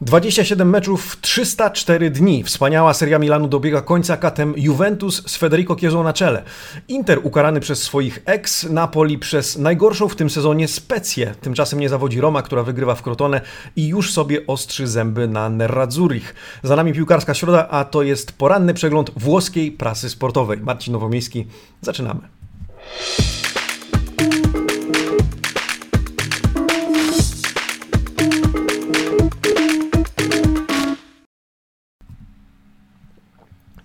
27 meczów, 304 dni. Wspaniała seria Milanu dobiega końca katem Juventus z Federico Chiesą na czele. Inter ukarany przez swoich ex, Napoli przez najgorszą w tym sezonie specję. Tymczasem nie zawodzi Roma, która wygrywa w Crotone i już sobie ostrzy zęby na Nerazzurich. Za nami piłkarska środa, a to jest poranny przegląd włoskiej prasy sportowej. Marcin Nowomiejski, zaczynamy.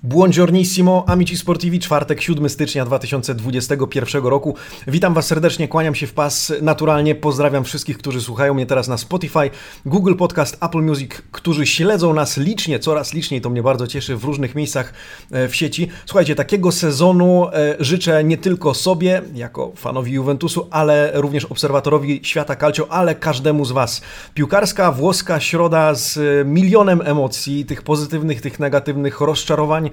Buongiornissimo, amici sportivi, czwartek, 7 stycznia 2021 roku. Witam Was serdecznie, kłaniam się w pas naturalnie, pozdrawiam wszystkich, którzy słuchają mnie teraz na Spotify, Google Podcast, Apple Music, którzy śledzą nas licznie, coraz liczniej, to mnie bardzo cieszy, w różnych miejscach e, w sieci. Słuchajcie, takiego sezonu e, życzę nie tylko sobie, jako fanowi Juventusu, ale również obserwatorowi świata calcio, ale każdemu z Was. Piłkarska, włoska środa z milionem emocji, tych pozytywnych, tych negatywnych, rozczarowań, E,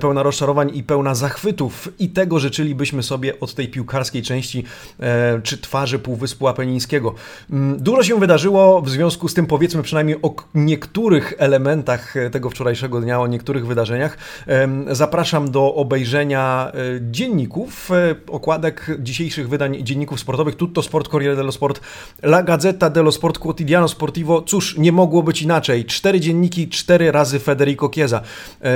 pełna rozczarowań i pełna zachwytów. I tego życzylibyśmy sobie od tej piłkarskiej części e, czy twarzy Półwyspu Apenińskiego. Mm, dużo się wydarzyło w związku z tym, powiedzmy przynajmniej o niektórych elementach e, tego wczorajszego dnia, o niektórych wydarzeniach. Zapraszam do obejrzenia dzienników, okładek dzisiejszych wydań dzienników sportowych. Tutto Sport, Corriere dello Sport, La Gazzetta dello Sport, Quotidiano Sportivo. Cóż, nie mogło być inaczej. Cztery dzienniki, cztery razy Federico Chiesa.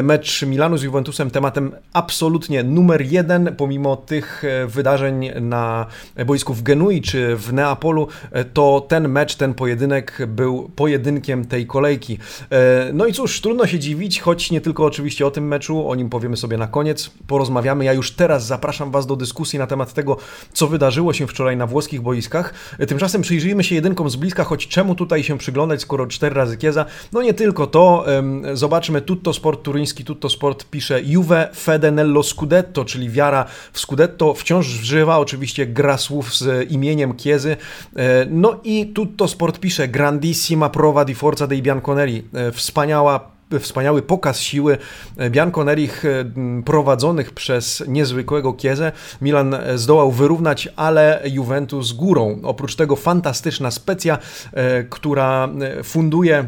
Mecz Milano Milanu z Juventusem tematem absolutnie numer jeden, pomimo tych e, wydarzeń na boisku w Genui czy w Neapolu, e, to ten mecz, ten pojedynek był pojedynkiem tej kolejki. E, no i cóż, trudno się dziwić, choć nie tylko oczywiście o tym meczu, o nim powiemy sobie na koniec, porozmawiamy. Ja już teraz zapraszam Was do dyskusji na temat tego, co wydarzyło się wczoraj na włoskich boiskach. Tymczasem przyjrzyjmy się jedynkom z bliska, choć czemu tutaj się przyglądać, skoro cztery razy Kieza? No nie tylko to, zobaczmy Tutto Sport turyński, Tutto Sport Sport pisze Juve fede nello scudetto, czyli wiara w scudetto, wciąż żywa, oczywiście gra słów z imieniem Kiezy. E, no i Tutto Sport pisze grandissima prova di forza dei Bianconeri, e, wspaniała wspaniały pokaz siły Bianconerich e, prowadzonych przez niezwykłego Kiezę. Milan zdołał wyrównać, ale Juventus górą. Oprócz tego fantastyczna specja, która funduje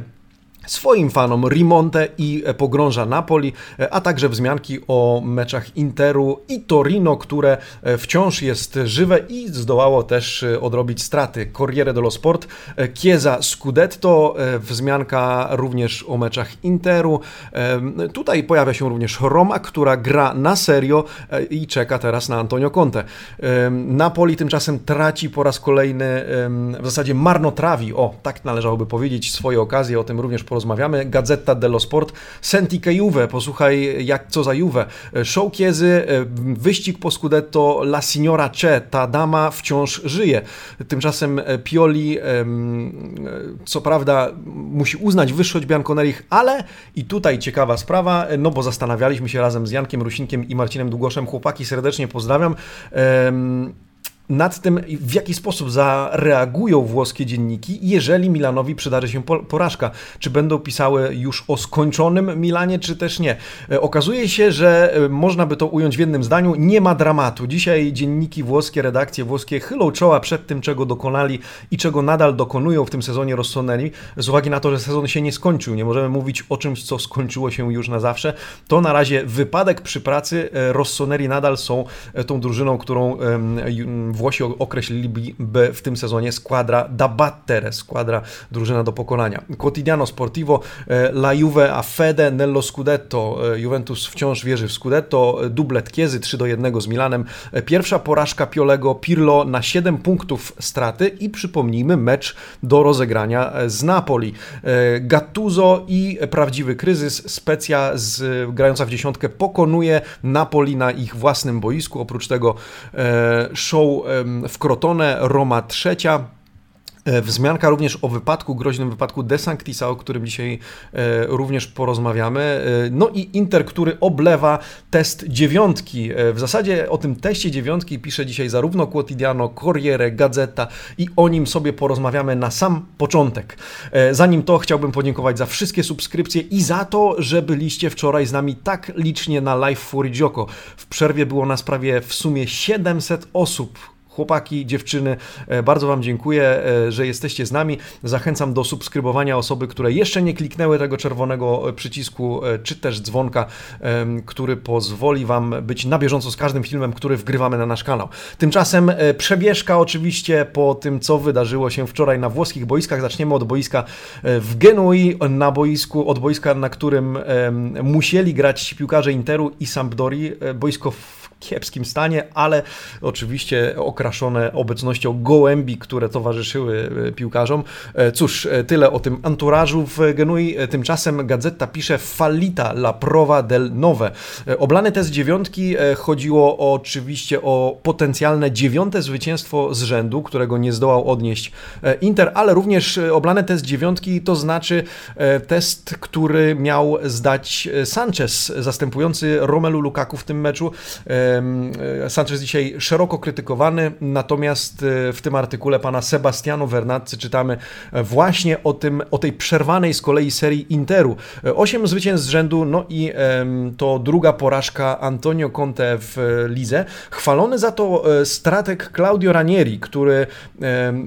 swoim fanom Rimonte i pogrąża Napoli, a także wzmianki o meczach Interu i Torino, które wciąż jest żywe i zdołało też odrobić straty. Corriere dello Sport, Chiesa Scudetto, wzmianka również o meczach Interu. Tutaj pojawia się również Roma, która gra na serio i czeka teraz na Antonio Conte. Napoli tymczasem traci po raz kolejny, w zasadzie marnotrawi, o tak należałoby powiedzieć, swoje okazje, o tym również po porozmawiamy. Gazeta dello Sport, Senti che Juve, posłuchaj jak co za Juve. Show Kiezy, wyścig po Scudetto, La Signora C'è, ta dama wciąż żyje. Tymczasem Pioli, co prawda, musi uznać wyższość Bianconerich, ale i tutaj ciekawa sprawa, no bo zastanawialiśmy się razem z Jankiem Rusinkiem i Marcinem Długoszem. Chłopaki, serdecznie pozdrawiam nad tym, w jaki sposób zareagują włoskie dzienniki, jeżeli Milanowi przydarzy się porażka. Czy będą pisały już o skończonym Milanie, czy też nie. E, okazuje się, że e, można by to ująć w jednym zdaniu, nie ma dramatu. Dzisiaj dzienniki włoskie, redakcje włoskie chylą czoła przed tym, czego dokonali i czego nadal dokonują w tym sezonie Rossoneri, z uwagi na to, że sezon się nie skończył. Nie możemy mówić o czymś, co skończyło się już na zawsze. To na razie wypadek przy pracy. E, Rossoneri nadal są tą drużyną, którą Włosi określiliby w tym sezonie składra da battere, składra drużyna do pokonania. Quotidiano Sportivo, e, La Juve a fede nello Scudetto, e, Juventus wciąż wierzy w Scudetto, dublet Kiezy 3 do 1 z Milanem, e, pierwsza porażka Piolego, Pirlo na 7 punktów straty i przypomnijmy mecz do rozegrania z Napoli. Gattuso i prawdziwy kryzys, Specja z, grająca w dziesiątkę pokonuje Napoli na ich własnym boisku, oprócz tego show w Crotone, Roma trzecia. E, wzmianka również o wypadku, groźnym wypadku De Sanctisa, o którym dzisiaj e, również porozmawiamy. E, no i Inter, który oblewa test dziewiątki. W zasadzie o tym teście dziewiątki pisze dzisiaj zarówno Quotidiano, Corriere, Gazeta i o nim sobie porozmawiamy na sam początek. Zanim to chciałbym podziękować za wszystkie subskrypcje i za to, że byliście wczoraj z nami tak licznie na Live Fury Joko. W przerwie było nas prawie w sumie 700 osób, chłopaki, dziewczyny, bardzo Wam dziękuję, że jesteście z nami. Zachęcam do subskrybowania osoby, które jeszcze nie kliknęły tego czerwonego przycisku, czy też dzwonka, który pozwoli Wam być na bieżąco z każdym filmem, który wgrywamy na nasz kanał. Tymczasem przebieżka oczywiście po tym, co wydarzyło się wczoraj na włoskich boiskach. Zaczniemy od boiska w Genui, na boisku, od boiska, na którym musieli grać piłkarze Interu i Sampdori. Boisko w kiepskim stanie, ale oczywiście okraszone obecnością gołębi, które towarzyszyły e, piłkarzom. E, cóż, e, tyle o tym anturażu w Genui. Tymczasem gazeta pisze Fallita la prova del nove. Oblany test dziewiątki chodziło oczywiście o potencjalne dziewiąte zwycięstwo z rzędu, którego nie zdołał odnieść Inter, ale również oblany test dziewiątki to znaczy test, który miał zdać Sanchez, zastępujący Romelu Lukaku w tym meczu. E, Sanchez dzisiaj szeroko krytykowany, natomiast e, w tym artykule pana Sebastiano Vernazzi czytamy e, właśnie o, tym, o tej przerwanej z kolei serii Interu. Osiem zwycięstw z rzędu, no i to druga porażka Antonio Conte w Lidze. Chwalony za to strateg Claudio Ranieri, który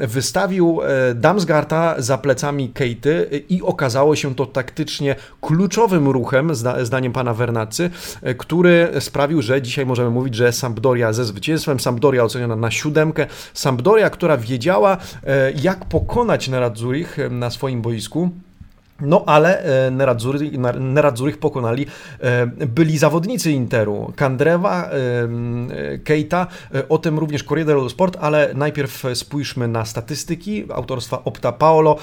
wystawił Damsgarta za plecami Kejty i okazało się to taktycznie kluczowym ruchem, zdaniem pana Vernazzi, który sprawił, że dzisiaj możemy możemy mówić, że Sampdoria ze zwycięstwem, Sampdoria oceniona na siódemkę, Sampdoria, która wiedziała e, jak pokonać Neradzurich na swoim boisku. No ale e, Nerazzurich pokonali e, byli zawodnicy Interu, Kandrewa, e, Keita, o tym również Corriere dello Sport, ale najpierw spójrzmy na statystyki autorstwa Opta Paolo.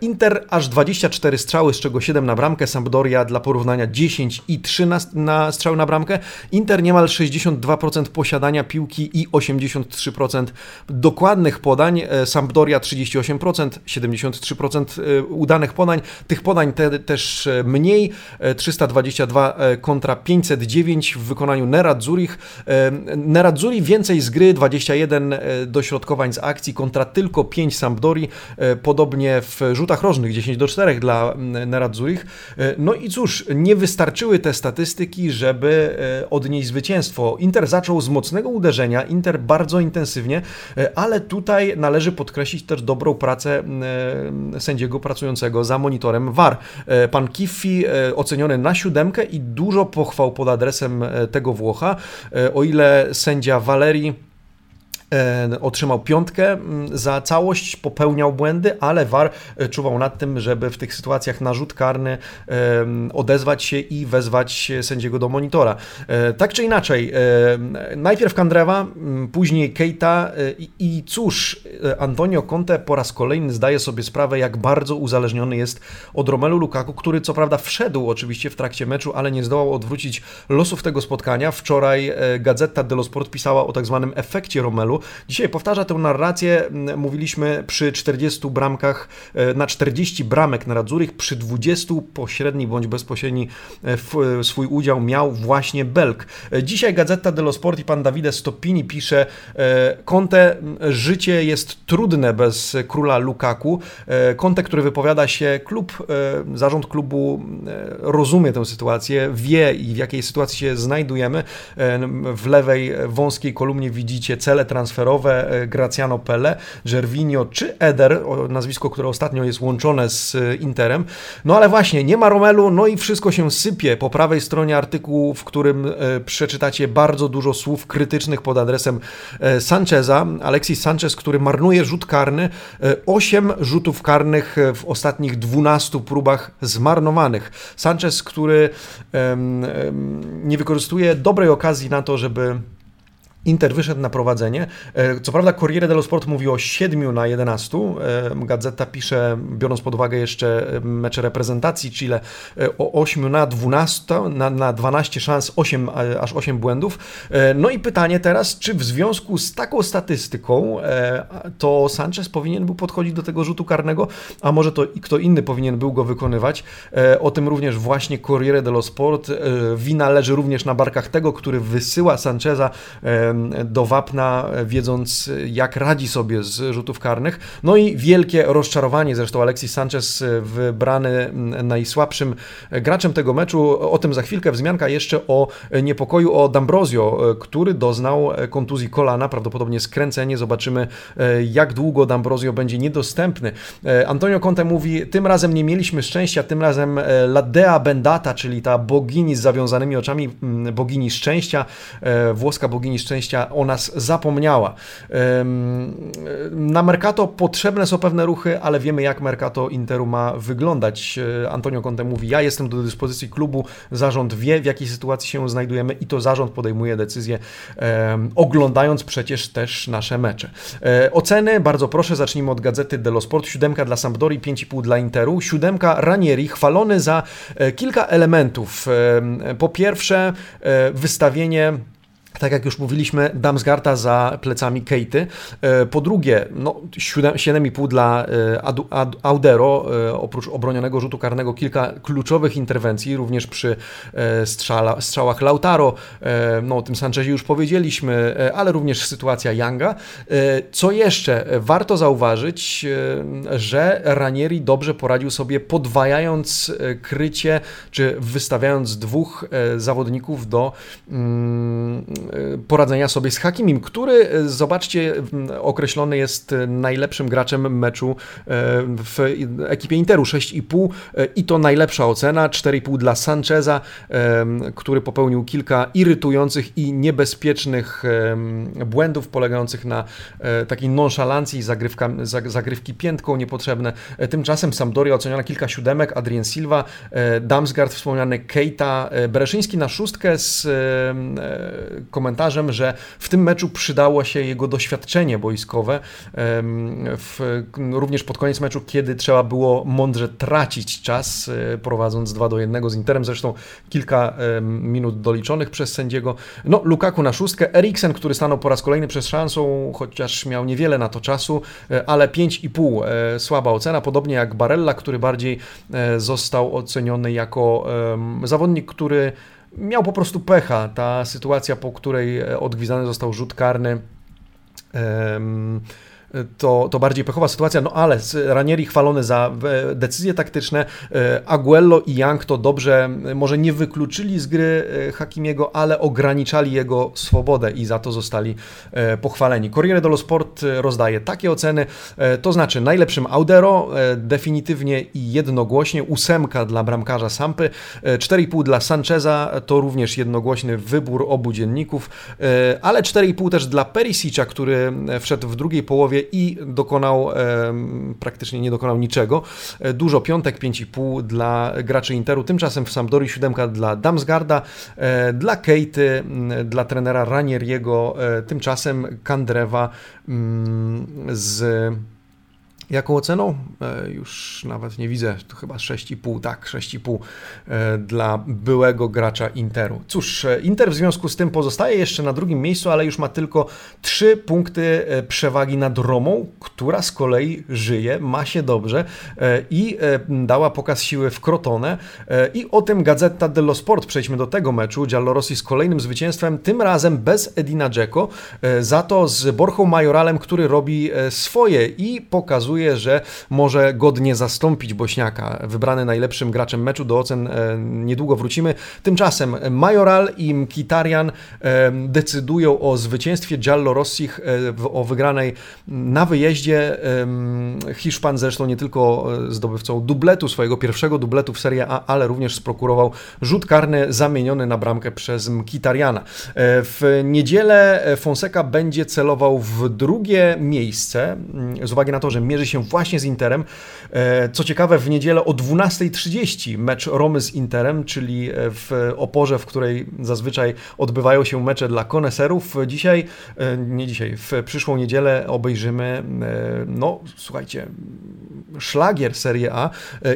Inter aż 24 strzały, z czego 7 na bramkę, Sampdoria dla porównania 10 i 3 na, na strzały na bramkę. Inter niemal 62% posiadania piłki i 83% dokładnych podań, Sampdoria 38%, 73% udanych podań. Tych podań te, też e, mniej, 322 e, e, kontra 509 w wykonaniu Nerazzurich. Nerazzurich więcej z gry, 21 dośrodkowań z akcji kontra tylko 5 Sampdori, podobnie w rzutach rożnych 10 do 4 dla Nerazzurich. No i cóż, nie wystarczyły te statystyki, żeby odnieść zwycięstwo. Inter zaczął z mocnego uderzenia, Inter bardzo intensywnie, ale tutaj należy podkreślić też dobrą pracę sędziego pracującego za monitorem dyrektorem VAR. E, pan Kiffi e, oceniony na siódemkę i dużo pochwał pod adresem e, tego Włocha. O ile sędzia Valerii otrzymał piątkę za całość, popełniał błędy, ale VAR e, czuwał nad tym, żeby w tych sytuacjach na rzut karny odezwać się i wezwać sędziego do monitora. E, tak czy inaczej, najpierw Kandrewa, później Keita i cóż, Antonio Conte po raz kolejny zdaje sobie sprawę, jak bardzo uzależniony jest od Romelu Lukaku, który co prawda wszedł oczywiście w trakcie meczu, ale nie zdołał odwrócić losów tego spotkania. Wczoraj Gazeta dello Sport pisała o tak zwanym efekcie Romelu, Dzisiaj powtarza tę narrację, mówiliśmy przy 40 bramkach, e, na 40 bramek na Radzurich, przy 20 pośredni bądź bezpośredni e, swój udział miał właśnie Belk. E, dzisiaj Gazeta dello Sport i pan Davide Stoppini pisze Conte, życie jest trudne bez króla Lukaku. Conte, który wypowiada się, klub, zarząd klubu rozumie tę sytuację, wie i w jakiej sytuacji się znajdujemy. W lewej wąskiej kolumnie widzicie cele transferowe transferowe e, Graciano Pelle, Gervinho czy Eder, nazwisko, które ostatnio jest łączone z e, Interem. No ale właśnie, nie ma Romelu, no i wszystko się sypie. Po prawej stronie artykułu, w którym e, przeczytacie bardzo dużo słów krytycznych pod adresem Sancheza. Alexis Sanchez, który marnuje rzut karny. 8 rzutów karnych w ostatnich 12 próbach zmarnowanych. Sanchez, który nie wykorzystuje dobrej okazji na to, żeby Inter wyszedł na prowadzenie. E, co prawda Corriere dello Sport mówi o 7 na 11. E, Gazeta pisze, biorąc pod uwagę jeszcze e, mecze reprezentacji Chile, o 8 na 12, na, na 12 szans, 8, aż 8 błędów. No i pytanie teraz, czy w związku z taką statystyką to Sanchez powinien był podchodzić do tego rzutu karnego, a może to kto inny powinien był go wykonywać. O tym również właśnie Corriere dello Sport. Wina leży również na barkach tego, który wysyła Sancheza do wapna, wiedząc jak radzi sobie z rzutów karnych. No i wielkie rozczarowanie, zresztą Alexis Sanchez wybrany najsłabszym graczem tego meczu. O tym za chwilkę. Wzmianka jeszcze o niepokoju o D'Ambrosio, który doznał kontuzji kolana, prawdopodobnie skręcenie. Zobaczymy jak długo D'Ambrosio będzie niedostępny. Antonio Conte mówi, tym razem nie mieliśmy szczęścia, tym razem La Dea Bendata, czyli ta bogini z zawiązanymi oczami, bogini szczęścia, włoska bogini szczęścia o nas zapomniała. Na Mercato potrzebne są pewne ruchy, ale wiemy jak Mercato Interu ma wyglądać. E, Antonio Conte mówi, ja jestem do dyspozycji klubu, zarząd wie w jakiej sytuacji się znajdujemy i to zarząd podejmuje decyzję, oglądając przecież też nasze mecze. E, oceny, bardzo proszę, zacznijmy od gazety dello Sport. Siódemka dla Sampdori, 5,5 dla Interu. Siódemka Ranieri, chwalony za e, kilka elementów. Po pierwsze, wystawienie tak jak już mówiliśmy, Damsgarta za plecami Kejty. E, po drugie, no, 7,5 dla e, Audero, e, oprócz obronionego rzutu karnego, kilka kluczowych interwencji, również przy strzała, strzałach Lautaro, no, o tym Sanchezie już powiedzieliśmy, ale również sytuacja Younga. Co jeszcze? Warto zauważyć, że Ranieri dobrze poradził sobie podwajając krycie, czy wystawiając dwóch zawodników do mm, poradzenia sobie z Hakimim, który, y, zobaczcie, określony jest najlepszym graczem meczu y, w ekipie Interu 6,5 i to najlepsza ocena, 4,5 dla Sancheza, który popełnił kilka irytujących i niebezpiecznych błędów polegających na takiej nonszalancji, zagrywka, zagrywki piętką niepotrzebne. Tymczasem Sampdoria oceniona kilka siódemek, Adrien Silva, Damsgaard wspomniany, Keita, Bereszyński na szóstkę z komentarzem, że w tym meczu przydało się jego doświadczenie boiskowe, w, również pod koniec meczu, kiedy trzeba było mądrze tracić czas, e, prowadząc 2 do 1 z Interem, zresztą kilka minut doliczonych przez sędziego. No, Lukaku na szóstkę, Eriksen, który stanął po raz kolejny przez szansą, chociaż miał niewiele na to czasu, e, ale 5,5 e, słaba ocena, podobnie jak Barella, który bardziej został oceniony jako zawodnik, który miał po prostu pecha. Ta sytuacja, po której e, odgwizdany został rzut karny. Um, to, to bardziej pechowa sytuacja, no ale Ranieri chwalony za e, decyzje taktyczne, e, Aguello i Young to dobrze, może nie wykluczyli z gry e, Hakimiego, ale ograniczali jego swobodę i za to zostali pochwaleni. Corriere dello Sport rozdaje takie oceny, to znaczy najlepszym Audero, definitywnie i jednogłośnie, ósemka dla bramkarza Sampy, 4,5 dla Sancheza, to również jednogłośny wybór obu dzienników, ale 4,5 też dla Perisicza, który wszedł w drugiej połowie i dokonał, praktycznie nie dokonał niczego. E, dużo piątek, 5,5 dla graczy Interu, tymczasem w Sampdori 7 dla Damsgarda, e, dla Kejty, dla trenera Ranieriego, e, tymczasem Kandrewa z Jaką oceną? E, już nawet nie widzę, to chyba 6,5, tak, 6,5 e, dla byłego gracza Interu. Cóż, e, Inter w związku z tym pozostaje jeszcze na drugim miejscu, ale już ma tylko 3 punkty przewagi nad Romą, która z kolei żyje, ma się dobrze i dała pokaz siły w Crotone. I o tym Gazeta dello Sport, przejdźmy do tego meczu. Giallorossi z kolejnym zwycięstwem, tym razem bez Edina Dzeko, za to z Borchą Majoralem, który robi swoje i pokazuje że może godnie zastąpić Bośniaka. Wybrany najlepszym graczem meczu, do ocen e, niedługo wrócimy. Tymczasem Majoral i Mkitarian e, decydują o zwycięstwie Giallo Rossich, e, o wygranej na wyjeździe. Hiszpan zresztą nie tylko zdobywcą dubletu, swojego pierwszego dubletu w Serie A, ale również sprokurował rzut karny zamieniony na bramkę przez Mkitariana. W niedzielę Fonseca będzie celował w drugie miejsce, z uwagi na to, że mierzy się właśnie z Interem. E, co ciekawe, w niedzielę o 12.30 mecz Romy z Interem, czyli w oporze, w której zazwyczaj odbywają się mecze dla koneserów. Dzisiaj, e, nie dzisiaj, w przyszłą niedzielę obejrzymy, e, no słuchajcie, szlagier Serie A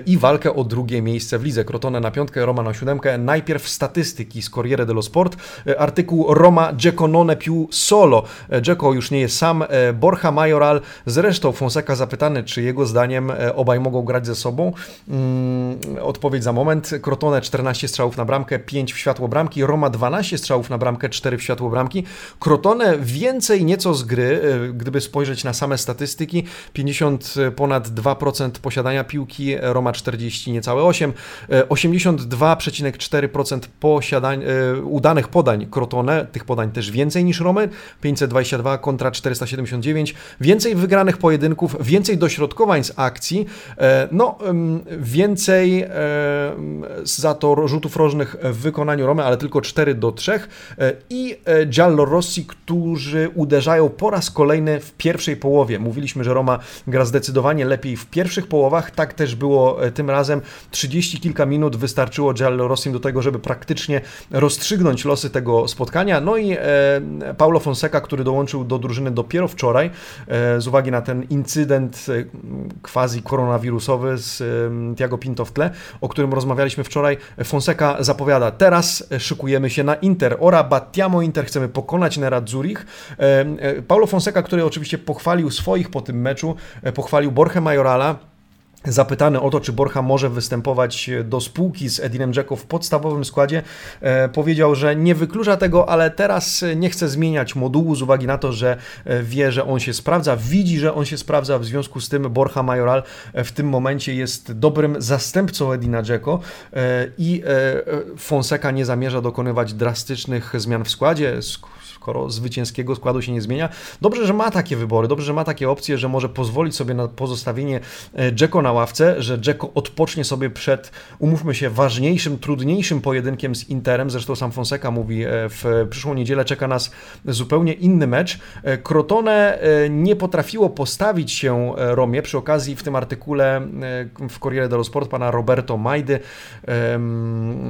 i walkę o drugie miejsce w lidze. Crotone na piątkę, Roma na siódemkę. Najpierw statystyki z Corriere dello Sport. Artykuł Roma Dzeko non più solo. Dzeko już nie jest sam. Borja Majoral, zresztą Fonseca zapytany, czy jego zdaniem obaj mogą grać ze sobą. Mm, odpowiedź za moment. Crotone 14 strzałów na bramkę, 5 w światło bramki. Roma 12 strzałów na bramkę, 4 w światło bramki. Crotone więcej nieco z gry, e, gdyby spojrzeć na same statystyki. 50 e, ponad 2% posiadania piłki, Roma 40 niecałe 8. 82,4% posiadań, e, udanych podań Crotone, tych podań też więcej niż Romy, 522 kontra 479. Więcej wygranych pojedynków, więcej dośrodkowań z akcji, no więcej za to rzutów rożnych w wykonaniu Romy, ale tylko 4 do 3 i Giallo Rossi, którzy uderzają po raz kolejny w pierwszej połowie. Mówiliśmy, że Roma gra zdecydowanie lepiej w pierwszych połowach, tak też było e, tym razem. 30 kilka minut wystarczyło Giallo Rossim do tego, żeby praktycznie rozstrzygnąć losy tego spotkania. No i e, Paulo Fonseca, który dołączył do drużyny dopiero wczoraj, e, z uwagi na ten incydent quasi koronawirusowy z Tiago Pinto w tle, o którym rozmawialiśmy wczoraj, Fonseca zapowiada, teraz szykujemy się na Inter. Ora battiamo Inter, chcemy pokonać Nera Zurich. Paulo Fonseca, który oczywiście pochwalił swoich po tym meczu, e, pochwalił Borja Majorala, Zapytany o to, czy Borcha może występować do spółki z Edinem Dzeko w podstawowym składzie, e, powiedział, że nie wyklucza tego, ale teraz nie chce zmieniać modułu z uwagi na to, że e, wie, że on się sprawdza, widzi, że on się sprawdza, w związku z tym Borcha Majoral w tym momencie jest dobrym zastępcą Edina Dzeko i Fonseca nie zamierza dokonywać drastycznych zmian w składzie skoro zwycięskiego składu się nie zmienia. Dobrze, że ma takie wybory, dobrze, że ma takie opcje, że może pozwolić sobie na pozostawienie e, Dzeko na ławce, że Dzeko odpocznie sobie przed, umówmy się, ważniejszym, trudniejszym pojedynkiem z Interem. Zresztą sam Fonseca mówi, e, w przyszłą niedzielę czeka nas zupełnie inny mecz. E, Crotone nie potrafiło postawić się Romie. Przy okazji w tym artykule w Corriere dello Sport pana Roberto Majdy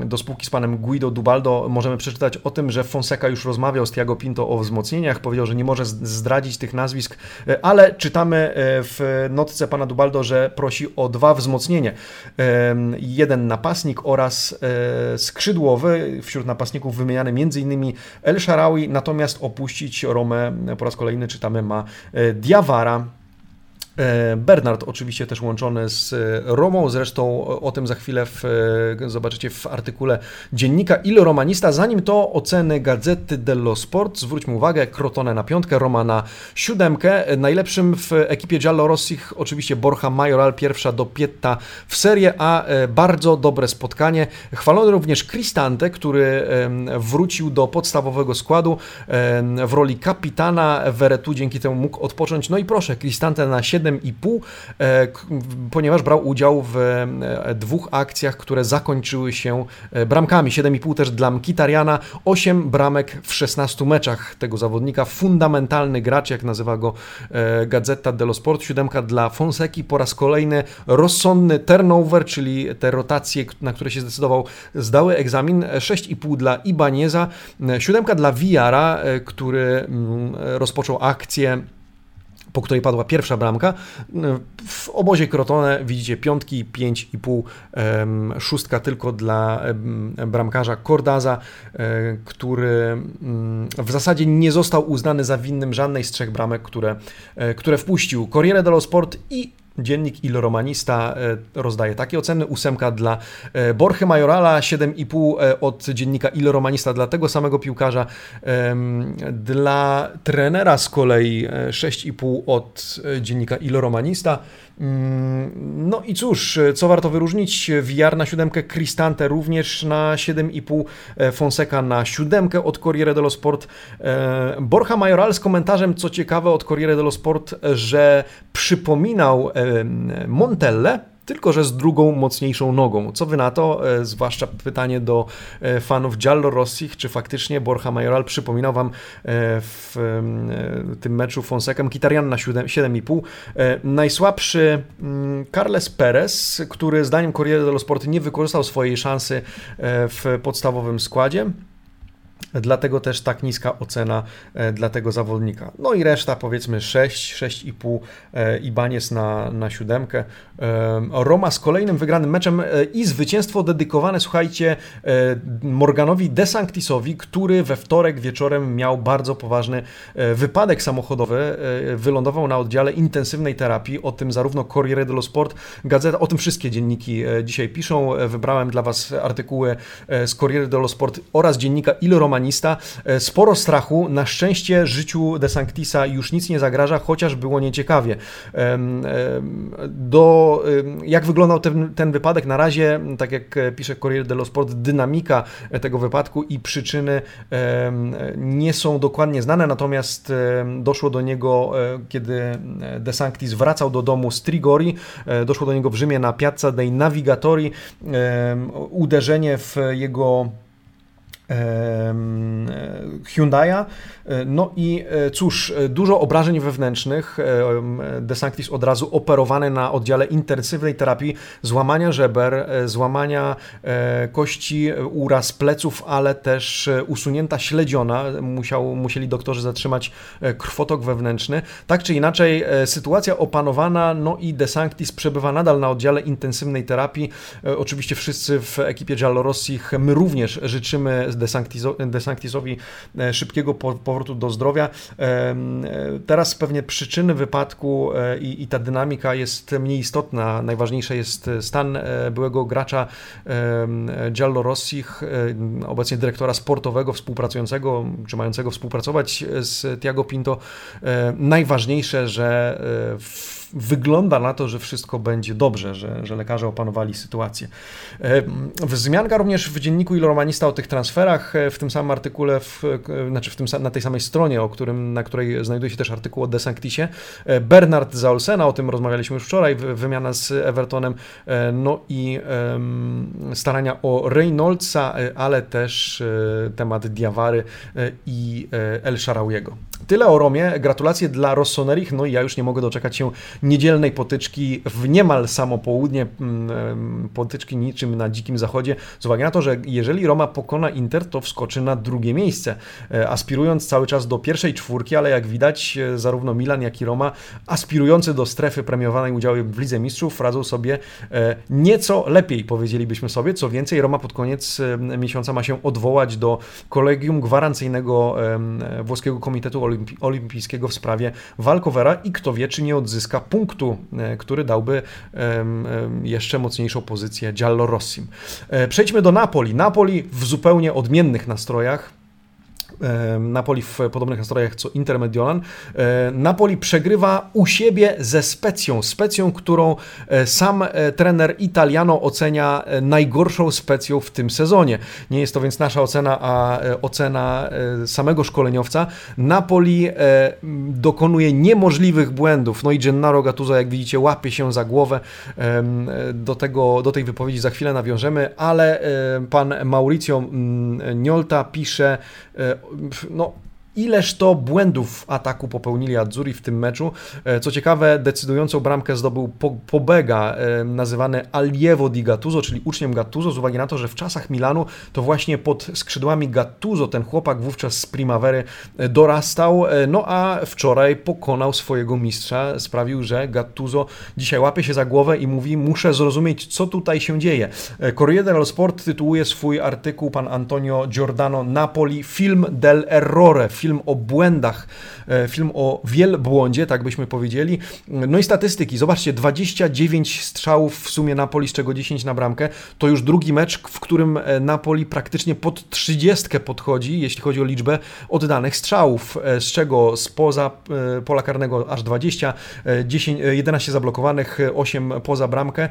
do spółki z panem Guido Dubaldo możemy przeczytać o tym, że Fonseca już rozmawiał z Tiago Pinto o wzmocnieniach, powiedział, że nie może zdradzić tych nazwisk, e, ale czytamy e, w notce pana Dubaldo, że prosi o dwa wzmocnienie. Jeden napastnik oraz e, skrzydłowy, wśród napastników wymieniany m.in. El Sharawi, natomiast opuścić Romę po raz kolejny czytamy ma Diawara, Bernard oczywiście też łączony z e, Romą, zresztą o tym za chwilę w, e, zobaczycie w artykule dziennika Il Romanista. Zanim to oceny Gazety dello Sport, zwróćmy uwagę, Crotone na piątkę, Roma na siódemkę. Najlepszym w ekipie Giallo Rossich oczywiście Borja Majoral, pierwsza do piętta w serię, a bardzo dobre spotkanie. Chwalony również Cristante, który wrócił do podstawowego składu w roli kapitana Veretu, dzięki temu mógł odpocząć. No i proszę, Cristante na 7 7,5, e, ponieważ brał udział w e, dwóch akcjach, które zakończyły się e, bramkami. 7,5 też dla Mkitariana, 8 bramek w 16 meczach tego zawodnika. Fundamentalny gracz, jak nazywa go Gazeta dello Sport. Siódemka dla Fonseki. Po raz kolejny rozsądny turnover, czyli te rotacje, na które się zdecydował, zdały egzamin. 6,5 dla Ibaneza. Siódemka dla Viara, który mm, rozpoczął akcję po której padła pierwsza bramka. W obozie Crotone widzicie piątki, 5,5, szóstka tylko dla bramkarza Cordaza, e, który mm, w zasadzie nie został uznany za winnym żadnej z trzech bramek, które, e, które wpuścił. Corriere dello Sport i Dziennik Il Romanista e, rozdaje takie oceny. Ósemka dla e, Borchy Majorala, 7,5 e, od dziennika Il Romanista dla tego samego piłkarza. Dla trenera z kolei 6,5 od dziennika Il Romanista. Mm, no i cóż, co warto wyróżnić? VR na siódemkę, Cristante również na 7,5, Fonseca na siódemkę od Corriere dello Sport. Borja Majoral z komentarzem, co ciekawe od Corriere dello Sport, że przypominał Montelle, tylko że z drugą, mocniejszą nogą. Co wy na to? E, zwłaszcza pytanie do e, fanów Giallo Rossich, czy faktycznie Borja Majoral przypominał wam e, w tym meczu Fonseca Kitarian na 7,5. Najsłabszy mm, Carles Perez, który zdaniem Corriere dello Sport nie wykorzystał swojej szansy w podstawowym składzie. Dlatego też tak niska ocena e, dla tego zawodnika. No i reszta powiedzmy 6, 6,5 e, i Banies na, na siódemkę. E, Roma z kolejnym wygranym meczem i zwycięstwo dedykowane, słuchajcie, Morganowi Desanctisowi, który we wtorek wieczorem miał bardzo poważny wypadek samochodowy. Wylądował na oddziale intensywnej terapii. O tym zarówno Corriere dello Sport, gazeta, o tym wszystkie dzienniki dzisiaj piszą. Wybrałem dla Was artykuły z Corriere dello Sport oraz dziennika Il Roma E, sporo strachu. Na szczęście życiu De Sanctisa już nic nie zagraża, chociaż było nieciekawie. Do, jak wyglądał ten, ten wypadek? Na razie, tak jak pisze Corriere dello Sport, dynamika tego wypadku i przyczyny nie są dokładnie znane, natomiast doszło do niego, e, kiedy De Sanctis wracał do domu z Trigori, e, doszło do niego w Rzymie na Piazza dei Navigatori, uderzenie w jego Hyundai'a. No i e, cóż, e, dużo obrażeń wewnętrznych. E, De Sanctis od razu operowany na oddziale intensywnej terapii, złamania żeber, złamania kości, uraz pleców, ale też usunięta śledziona. Musiał, musieli doktorzy zatrzymać krwotok wewnętrzny. Tak czy inaczej, sytuacja opanowana, no i De Sanctis przebywa nadal na oddziale intensywnej terapii. Oczywiście wszyscy w ekipie Giallorossich, my również życzymy De Sanctisowi e, szybkiego powrotu do zdrowia. E, e, teraz pewnie przyczyny wypadku i, i ta dynamika jest mniej istotna. Najważniejsze jest stan byłego gracza Giallo Rossich, obecnie dyrektora sportowego współpracującego, czy mającego współpracować z Tiago Pinto. Najważniejsze, że w wygląda na to, że wszystko będzie dobrze, że, że lekarze opanowali sytuację. E, wzmianka również w dzienniku Iloromanista o tych transferach, e, w tym samym artykule, w, e, znaczy w tym, na tej samej stronie, o którym, na której znajduje się też artykuł o De Sanctisie. Bernard Zaolsena, o tym rozmawialiśmy już wczoraj, wymiana z Evertonem, no i starania o Reynoldsa, ale też temat Diawary i El Sharawiego. Tyle o Romie. Gratulacje dla Rossonerich. No i ja już nie mogę doczekać się niedzielnej potyczki w niemal samo południe, mm, potyczki niczym na dzikim zachodzie, z uwagi na to, że jeżeli Roma pokona Inter, to wskoczy na drugie miejsce, e, aspirując cały czas do pierwszej czwórki, ale jak widać, e, zarówno Milan, jak i Roma, aspirujący do strefy premiowanej udziałem w Lidze Mistrzów, radzą sobie e, nieco lepiej, powiedzielibyśmy sobie. Co więcej, Roma pod koniec miesiąca ma się odwołać do kolegium gwarancyjnego włoskiego Komitetu Olimpijskiego w sprawie Walkowera i kto wie, czy nie odzyska punktu, e, który dałby jeszcze mocniejszą pozycję Giallo Rossim. E, przejdźmy do Napoli. Napoli w zupełnie odmiennych nastrojach. Napoli w podobnych nastrojach co Inter Mediolan. Napoli przegrywa u siebie ze Specją. Specją, którą e, sam e, trener Italiano ocenia e, najgorszą Specją w tym sezonie. Nie jest to więc nasza ocena, a ocena samego szkoleniowca. Napoli dokonuje niemożliwych błędów. No i Gennaro Gattuso, jak widzicie, łapie się za głowę. Do, tego, do tej wypowiedzi za chwilę nawiążemy, ale pan Mauricio mm, Niolta pisze no, Ileż to błędów ataku popełnili Azzurri w tym meczu. E, co ciekawe, decydującą bramkę zdobył Pobega, e, nazywany Allievo di Gattuso, czyli uczniem Gattuso, z uwagi na to, że w czasach Milanu to właśnie pod skrzydłami Gattuso ten chłopak wówczas z Primavery e, dorastał, no a wczoraj pokonał swojego mistrza, sprawił, że Gattuso dzisiaj łapie się za głowę i mówi, muszę zrozumieć, co tutaj się dzieje. Corriere dello Sport tytułuje swój artykuł pan Antonio Giordano Napoli, film del errore, film o błędach, e, film o wielbłądzie, tak byśmy powiedzieli. No i statystyki. Zobaczcie, 29 strzałów w sumie Napoli, z czego 10 na bramkę. To już drugi mecz, w którym e, Napoli praktycznie pod 30 podchodzi, jeśli chodzi o liczbę oddanych strzałów, e, z czego spoza pola karnego aż 20, 10, 11 zablokowanych, 8 poza bramkę.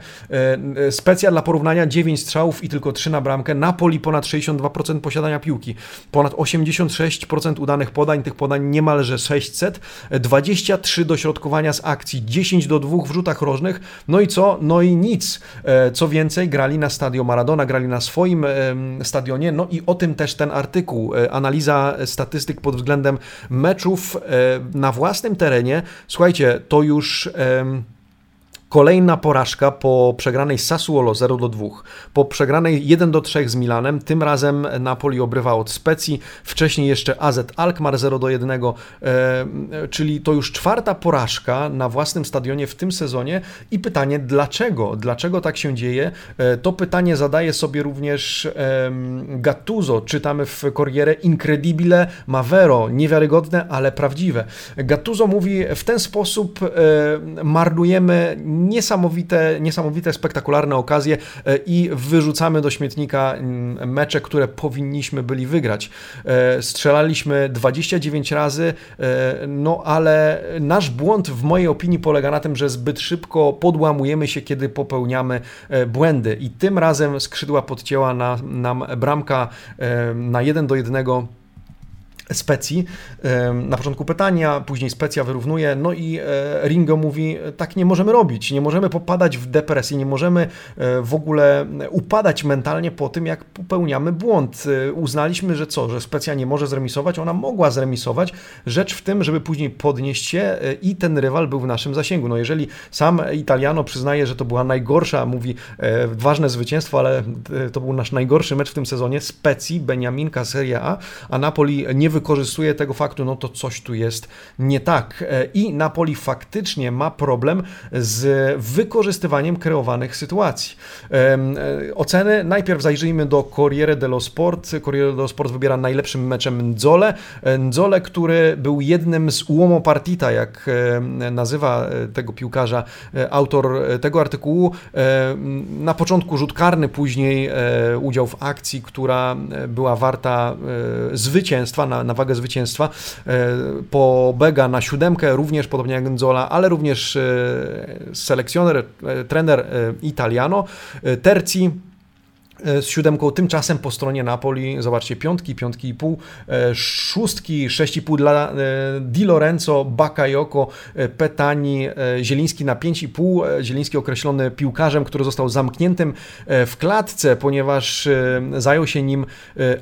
Specja dla porównania 9 strzałów i tylko 3 na bramkę. Napoli ponad 62% posiadania piłki, ponad 86% udanych podań, tych podań niemalże 600, 23 dośrodkowania z akcji, 10 do 2 w rzutach rożnych, no i co? No i nic. E, co więcej, grali na stadio Maradona, grali na swoim stadionie, no i o tym też ten artykuł. E, analiza statystyk pod względem meczów e, na własnym terenie. Słuchajcie, to już Kolejna porażka po przegranej Sassuolo 0 do 2, po przegranej 1 do 3 z Milanem, tym razem Napoli obrywa od Specji, wcześniej jeszcze AZ Alkmaar 0 do 1, e, czyli to już czwarta porażka na własnym stadionie w tym sezonie i pytanie dlaczego? Dlaczego tak się dzieje? E, to pytanie zadaje sobie również Gattuso, czytamy w Corriere Incredibile Mavero, niewiarygodne, ale prawdziwe. Gattuso mówi w ten sposób e, marnujemy niesamowite, niesamowite, spektakularne okazje e, i wyrzucamy do śmietnika mm, mecze, które powinniśmy byli wygrać. E, strzelaliśmy 29 razy, e, no ale nasz błąd w mojej opinii polega na tym, że zbyt szybko podłamujemy się, kiedy popełniamy błędy i tym razem skrzydła podcięła na, nam bramka na 1 do 1 Specji. Na początku pytania, później Specja wyrównuje, no i e, Ringo mówi, tak nie możemy robić, nie możemy popadać w depresję, nie możemy e, w ogóle upadać mentalnie po tym, jak popełniamy błąd. E, uznaliśmy, że co, że Specja nie może zremisować, ona mogła zremisować, rzecz w tym, żeby później podnieść się i ten rywal był w naszym zasięgu. No jeżeli sam Italiano przyznaje, że to była najgorsza, mówi ważne zwycięstwo, ale to był nasz najgorszy mecz w tym sezonie, Specji, Beniaminka, Serie A, a Napoli nie wykonał wykorzystuje tego faktu, no to coś tu jest nie tak. E, I Napoli faktycznie ma problem z wykorzystywaniem kreowanych sytuacji. E, oceny, najpierw zajrzyjmy do Corriere dello Sport. Corriere dello Sport wybiera najlepszym meczem Nzole. E, Nzole, który był jednym z uomo partita, jak nazywa tego piłkarza autor tego artykułu. Na początku rzut karny, później udział w akcji, która była warta zwycięstwa na, na wagę zwycięstwa. E, po Bega na siódemkę, również podobnie jak Nzola, ale również e, selekcjoner, e, trener Italiano. Terzi E, z siódemką. Tymczasem po stronie Napoli, zobaczcie, piątki, piątki i pół, e, szóstki, sześć i pół dla e, Di Lorenzo, Bakayoko, Petani, Zieliński na pięć i pół. Zieliński określony piłkarzem, który został zamkniętym w klatce, ponieważ zajął się nim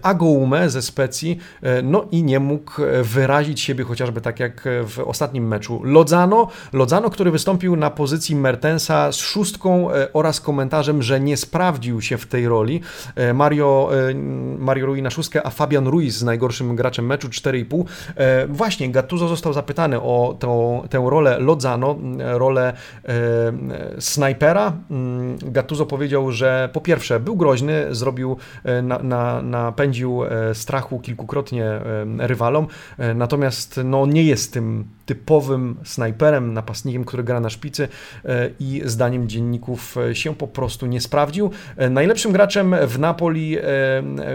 Agoume ze Specji, no i nie mógł wyrazić siebie chociażby tak jak w ostatnim meczu. Lodzano, Lodzano, który wystąpił na pozycji Mertensa z szóstką oraz komentarzem, że nie sprawdził się w tej roli E, Mario, e, Mario Rui na szóstkę, a Fabian Ruiz z najgorszym graczem meczu 4,5. E, właśnie Gattuso został zapytany o tą, tę rolę Lodzano, rolę snajpera. Mm, Gattuso powiedział, że po pierwsze był groźny, zrobił, na, na, napędził strachu kilkukrotnie rywalom, natomiast no, nie jest tym typowym snajperem, napastnikiem, który gra na szpicy i zdaniem dzienników się po prostu nie sprawdził. Najlepszym graczem w Napoli e,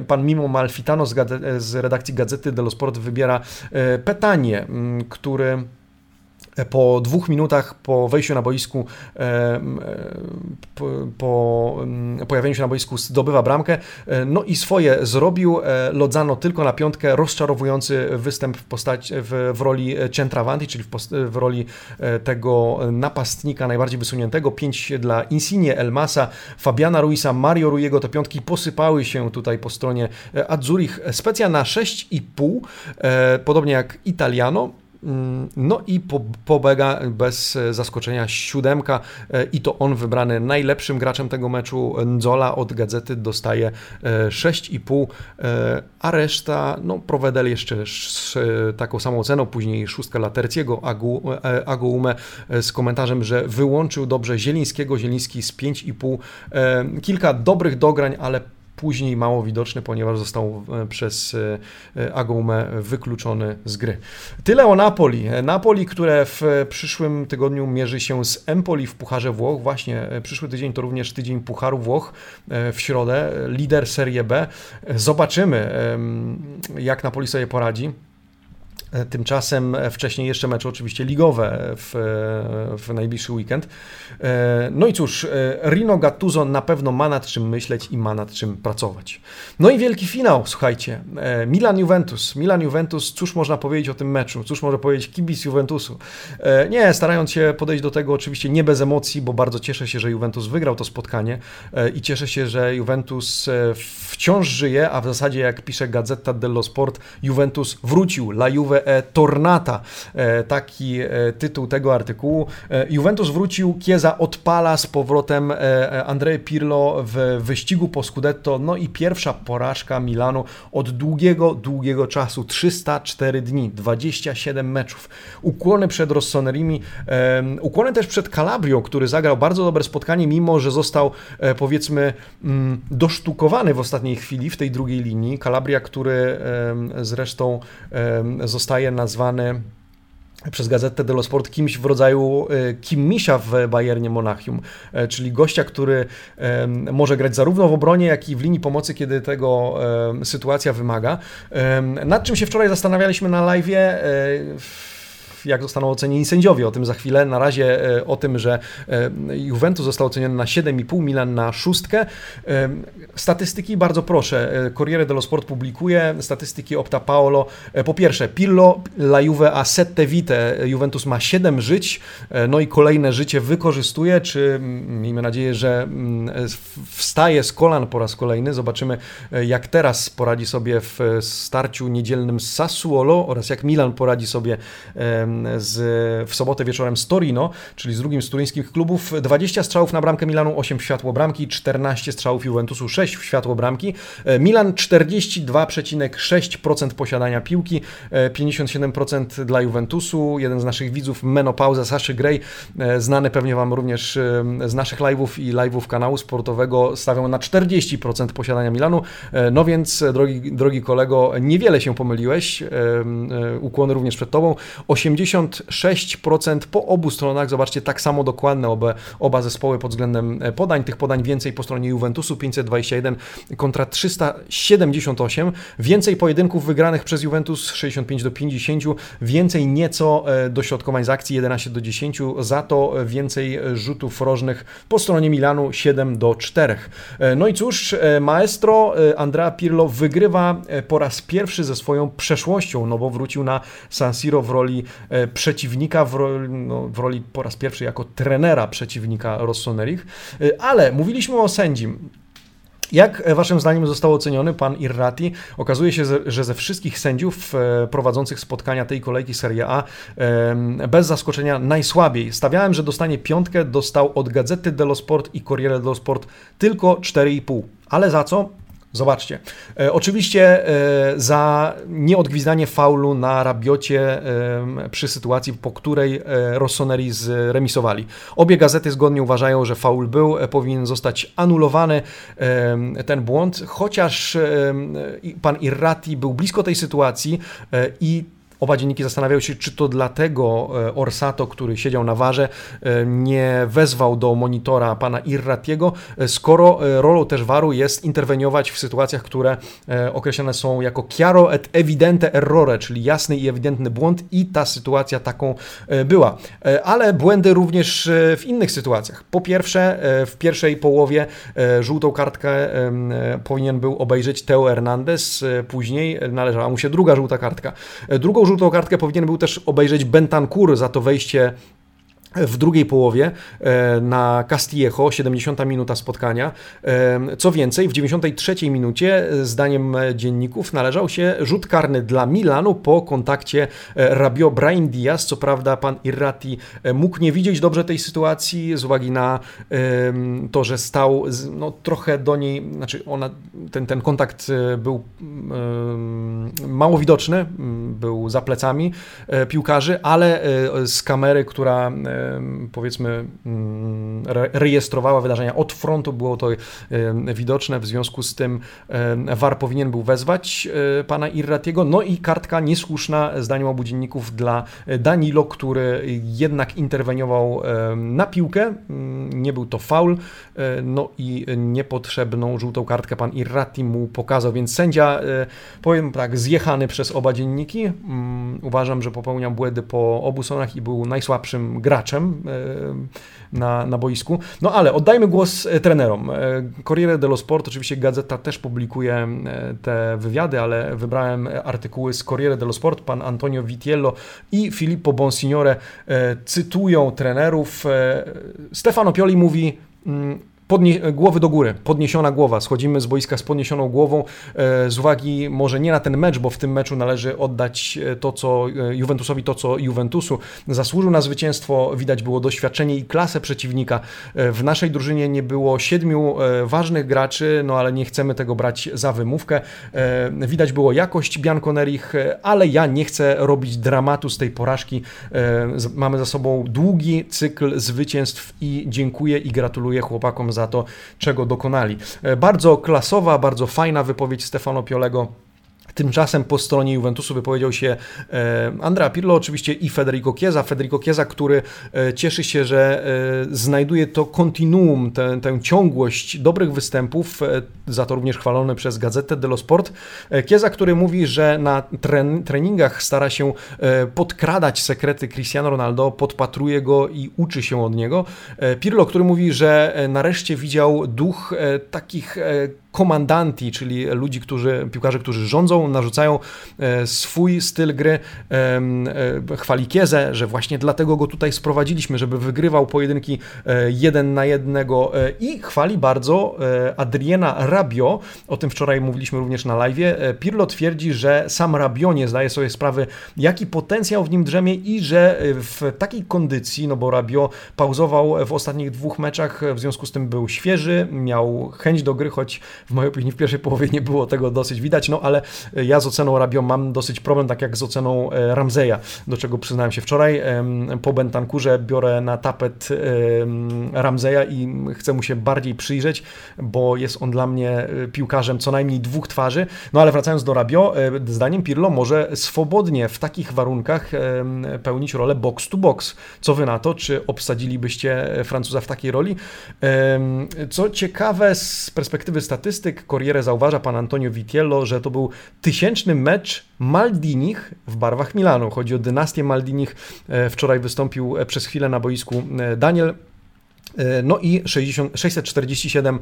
pan Mimo Malfitano z, redakcji Gazety dello Sport wybiera e, Petanie, który po dwóch minutach po wejściu na boisku, e, po, po pojawieniu się na boisku zdobywa bramkę, no i swoje zrobił. Lodzano tylko na piątkę, rozczarowujący występ w, postaci, w, w roli Centravanti, czyli w, post, w roli tego napastnika najbardziej wysuniętego. Pięć dla Insigne, Elmasa, Fabiana Ruisa, Mario Ruiego. Te piątki posypały się tutaj po stronie Adzurich. Specja na 6,5, podobnie jak Italiano. Mm, no i po, Pobega bez zaskoczenia siódemka e, i to on wybrany najlepszym graczem tego meczu. Nzola od gazety dostaje 6,5, e, e, a reszta, no Provedel jeszcze z taką samą ceną, później szóstka dla Terciego, Agoume z komentarzem, że wyłączył dobrze Zielińskiego, Zieliński z 5,5. Kilka dobrych dograń, ale później mało widoczny, ponieważ został e, przez e, e, Agumę wykluczony z gry. Tyle o Napoli. Napoli, które w przyszłym tygodniu mierzy się z Empoli w Pucharze Włoch. Właśnie przyszły tydzień to również tydzień Pucharu Włoch w środę. Lider Serie B. Zobaczymy, jak Napoli sobie poradzi. Tymczasem wcześniej jeszcze mecze oczywiście ligowe w, w najbliższy weekend. No i cóż, Rino Gattuso na pewno ma nad czym myśleć i ma nad czym pracować. No i wielki finał, słuchajcie. Milan-Juventus. Milan-Juventus, cóż można powiedzieć o tym meczu? Cóż może powiedzieć kibic Juventusu? Nie, starając się podejść do tego oczywiście nie bez emocji, bo bardzo cieszę się, że Juventus wygrał to spotkanie i cieszę się, że Juventus wciąż żyje, a w zasadzie jak pisze Gazeta dello Sport, Juventus wrócił. La Juve Tornata. Taki tytuł tego artykułu. Juventus wrócił, Kieza odpala z powrotem Andrea Pirlo w wyścigu po Scudetto, no i pierwsza porażka Milanu od długiego, długiego czasu, 304 dni, 27 meczów. Ukłony przed Rossonerimi, ukłony też przed Calabrią, który zagrał bardzo dobre spotkanie, mimo że został powiedzmy mm, dosztukowany w ostatniej chwili w tej drugiej linii. Calabria, który zresztą zostaje nazwany przez Gazetę dello Sport kimś w rodzaju e, Kim Misza w Bayernie Monachium, e, czyli gościa, który może grać zarówno w obronie, jak i w linii pomocy, kiedy tego sytuacja wymaga. Nad czym się wczoraj zastanawialiśmy na live'ie jak zostaną ocenieni sędziowie. O tym za chwilę. Na razie e, o tym, że e, Juventus został oceniony na 7,5, Milan na szóstkę. E, statystyki bardzo proszę. Corriere dello Sport publikuje statystyki Opta Paolo. Po pierwsze, Pirlo, La Juve a sette vite. Juventus ma 7 żyć, no i kolejne życie wykorzystuje, czy miejmy nadzieję, że wstaje z kolan po raz kolejny. Zobaczymy, jak teraz poradzi sobie w starciu niedzielnym z Sassuolo oraz jak Milan poradzi sobie z, w sobotę wieczorem z Torino, czyli z drugim z turyńskich klubów. 20 strzałów na bramkę Milanu, 8 w światło bramki, 14 strzałów Juventusu, 6 w światło bramki. E, Milan 42,6% posiadania piłki, 57% e, dla Juventusu. Jeden z naszych widzów, Menopauza, Saszy Gray, e, znany pewnie Wam również z naszych live'ów i live'ów kanału sportowego, stawiał na 40% posiadania Milanu. No więc, drogi, drogi kolego, niewiele się pomyliłeś. Ukłony również przed Tobą. 80 56% po obu stronach, zobaczcie, tak samo dokładne oba, oba zespoły pod względem e, podań, tych podań więcej po stronie Juventusu, 521 kontra 378, więcej pojedynków wygranych przez Juventus, 65 do 50, więcej nieco e, dośrodkowań z akcji, 11 do 10, za to więcej rzutów rożnych po stronie Milanu, 7 do 4. E, no i cóż, maestro Andrea Pirlo wygrywa po raz pierwszy ze swoją przeszłością, no bo wrócił na San Siro w roli E, przeciwnika w roli, no, w roli po raz pierwszy jako trenera przeciwnika Rossonerich, e, ale mówiliśmy o sędzim. Jak e, waszym zdaniem został oceniony pan Irrati? Okazuje się, że ze wszystkich sędziów prowadzących spotkania tej kolejki Serie A bez zaskoczenia najsłabiej. Stawiałem, że dostanie piątkę, dostał od Gazety dello Sport i Corriere dello Sport tylko 4,5. Ale za co? Zobaczcie. E, oczywiście e, za nieodgwizdanie faulu na Rabiocie e, przy sytuacji, po której e, Rossoneri zremisowali. Obie gazety zgodnie uważają, że faul był, e, powinien zostać anulowany e, ten błąd, chociaż pan Irrati był blisko tej sytuacji i Oba dzienniki zastanawiają się, czy to dlatego e, Orsato, który siedział na warze, e, nie wezwał do monitora pana Irratiego, e, skoro rolą też waru jest interweniować w sytuacjach, które określane są jako chiaro et evidente errore, czyli jasny i ewidentny błąd i ta sytuacja taką była. Ale błędy również w innych sytuacjach. Po pierwsze, w pierwszej połowie żółtą kartkę powinien był obejrzeć Teo Hernandez, później należała mu się druga żółta kartka. Drugą żółtą kartkę powinien był też obejrzeć Bentancur za to wejście w drugiej połowie e, na Castillejo, 70 minuta spotkania. E, co więcej, w 93 minucie, e, zdaniem dzienników, należał się rzut karny dla Milanu po kontakcie Rabio Brahim Diaz. Co prawda, pan Irrati mógł nie widzieć dobrze tej sytuacji z uwagi na to, że stał no, trochę do niej, znaczy ona, ten, ten kontakt był mało widoczny, był za plecami piłkarzy, ale z kamery, która powiedzmy mm, rejestrowała wydarzenia. Od frontu, było to widoczne, w związku z tym VAR powinien był wezwać e, pana Irratiego, no i kartka niesłuszna zdaniem obu dzienników dla Danilo, który jednak interweniował na piłkę, mm, nie był to faul, e, no i niepotrzebną żółtą kartkę pan Irrati mu pokazał, więc sędzia, e, powiem tak, zjechany przez oba dzienniki, mm, uważam, że popełniał błędy po obu stronach i był najsłabszym graczem E, na, na boisku. No ale oddajmy głos e, trenerom. E, Corriere dello Sport, oczywiście gazeta też publikuje te wywiady, ale wybrałem artykuły z Corriere dello Sport. Pan Antonio Vitiello i Filippo Bonsignore cytują trenerów. Stefano Pioli mówi mm, podnie- głowy do góry, podniesiona głowa. Schodzimy z boiska z podniesioną głową e, z uwagi może nie na ten mecz, bo w tym meczu należy oddać e, to, co e, Juventusowi, to, co Juventusu. Zasłużył na zwycięstwo, widać było doświadczenie i klasę przeciwnika. W naszej drużynie nie było siedmiu ważnych graczy, no ale nie chcemy tego brać za wymówkę. Widać było jakość Bianconerich, ale ja nie chcę robić dramatu z tej porażki. Mamy za sobą długi cykl zwycięstw i dziękuję i gratuluję chłopakom za to, czego dokonali. E, bardzo klasowa, bardzo fajna wypowiedź Stefano Piolego Tymczasem po stronie Juventusu wypowiedział się e, Andrea Pirlo oczywiście i Federico Chiesa. Federico Chiesa, który e, cieszy się, że e, znajduje to kontinuum, tę, tę ciągłość dobrych występów, za to również chwalony przez Gazetę dello Sport. Chiesa, który mówi, że na treningach stara się podkradać sekrety Cristiano Ronaldo, podpatruje go i uczy się od niego. Pirlo, który mówi, że nareszcie widział duch takich komandanti, czyli ludzi, którzy, piłkarze, którzy rządzą, narzucają e, swój styl gry. E, chwali Kiezę, że właśnie dlatego go tutaj sprowadziliśmy, żeby wygrywał pojedynki e, jeden na jednego i chwali bardzo Adriana Rabio, o tym wczoraj mówiliśmy również na live. Pirlo twierdzi, że sam Rabio nie zdaje sobie sprawy, jaki potencjał w nim drzemie i że w takiej kondycji, no bo Rabio pauzował w ostatnich dwóch meczach, w związku z tym był świeży, miał chęć do gry, choć w mojej opinii w pierwszej połowie nie było tego dosyć widać, no ale ja z oceną Rabią mam dosyć problem, tak jak z oceną e, Ramzeja, do czego przyznałem się wczoraj. Po Bentankurze biorę na tapet Ramzeja i chcę mu się bardziej przyjrzeć, bo jest on dla mnie e, piłkarzem co najmniej dwóch twarzy. No ale wracając do Rabio, e, zdaniem Pirlo może swobodnie w takich warunkach pełnić rolę box to box. Co wy na to? Czy obsadzilibyście Francuza w takiej roli? Co ciekawe z perspektywy statystyki, statystyk Corriere zauważa pan Antonio Vitiello, że to był tysięczny mecz Maldinich w barwach Milanu. Chodzi o dynastię Maldinich. E, wczoraj wystąpił e, przez chwilę na boisku e, Daniel no i 60, 647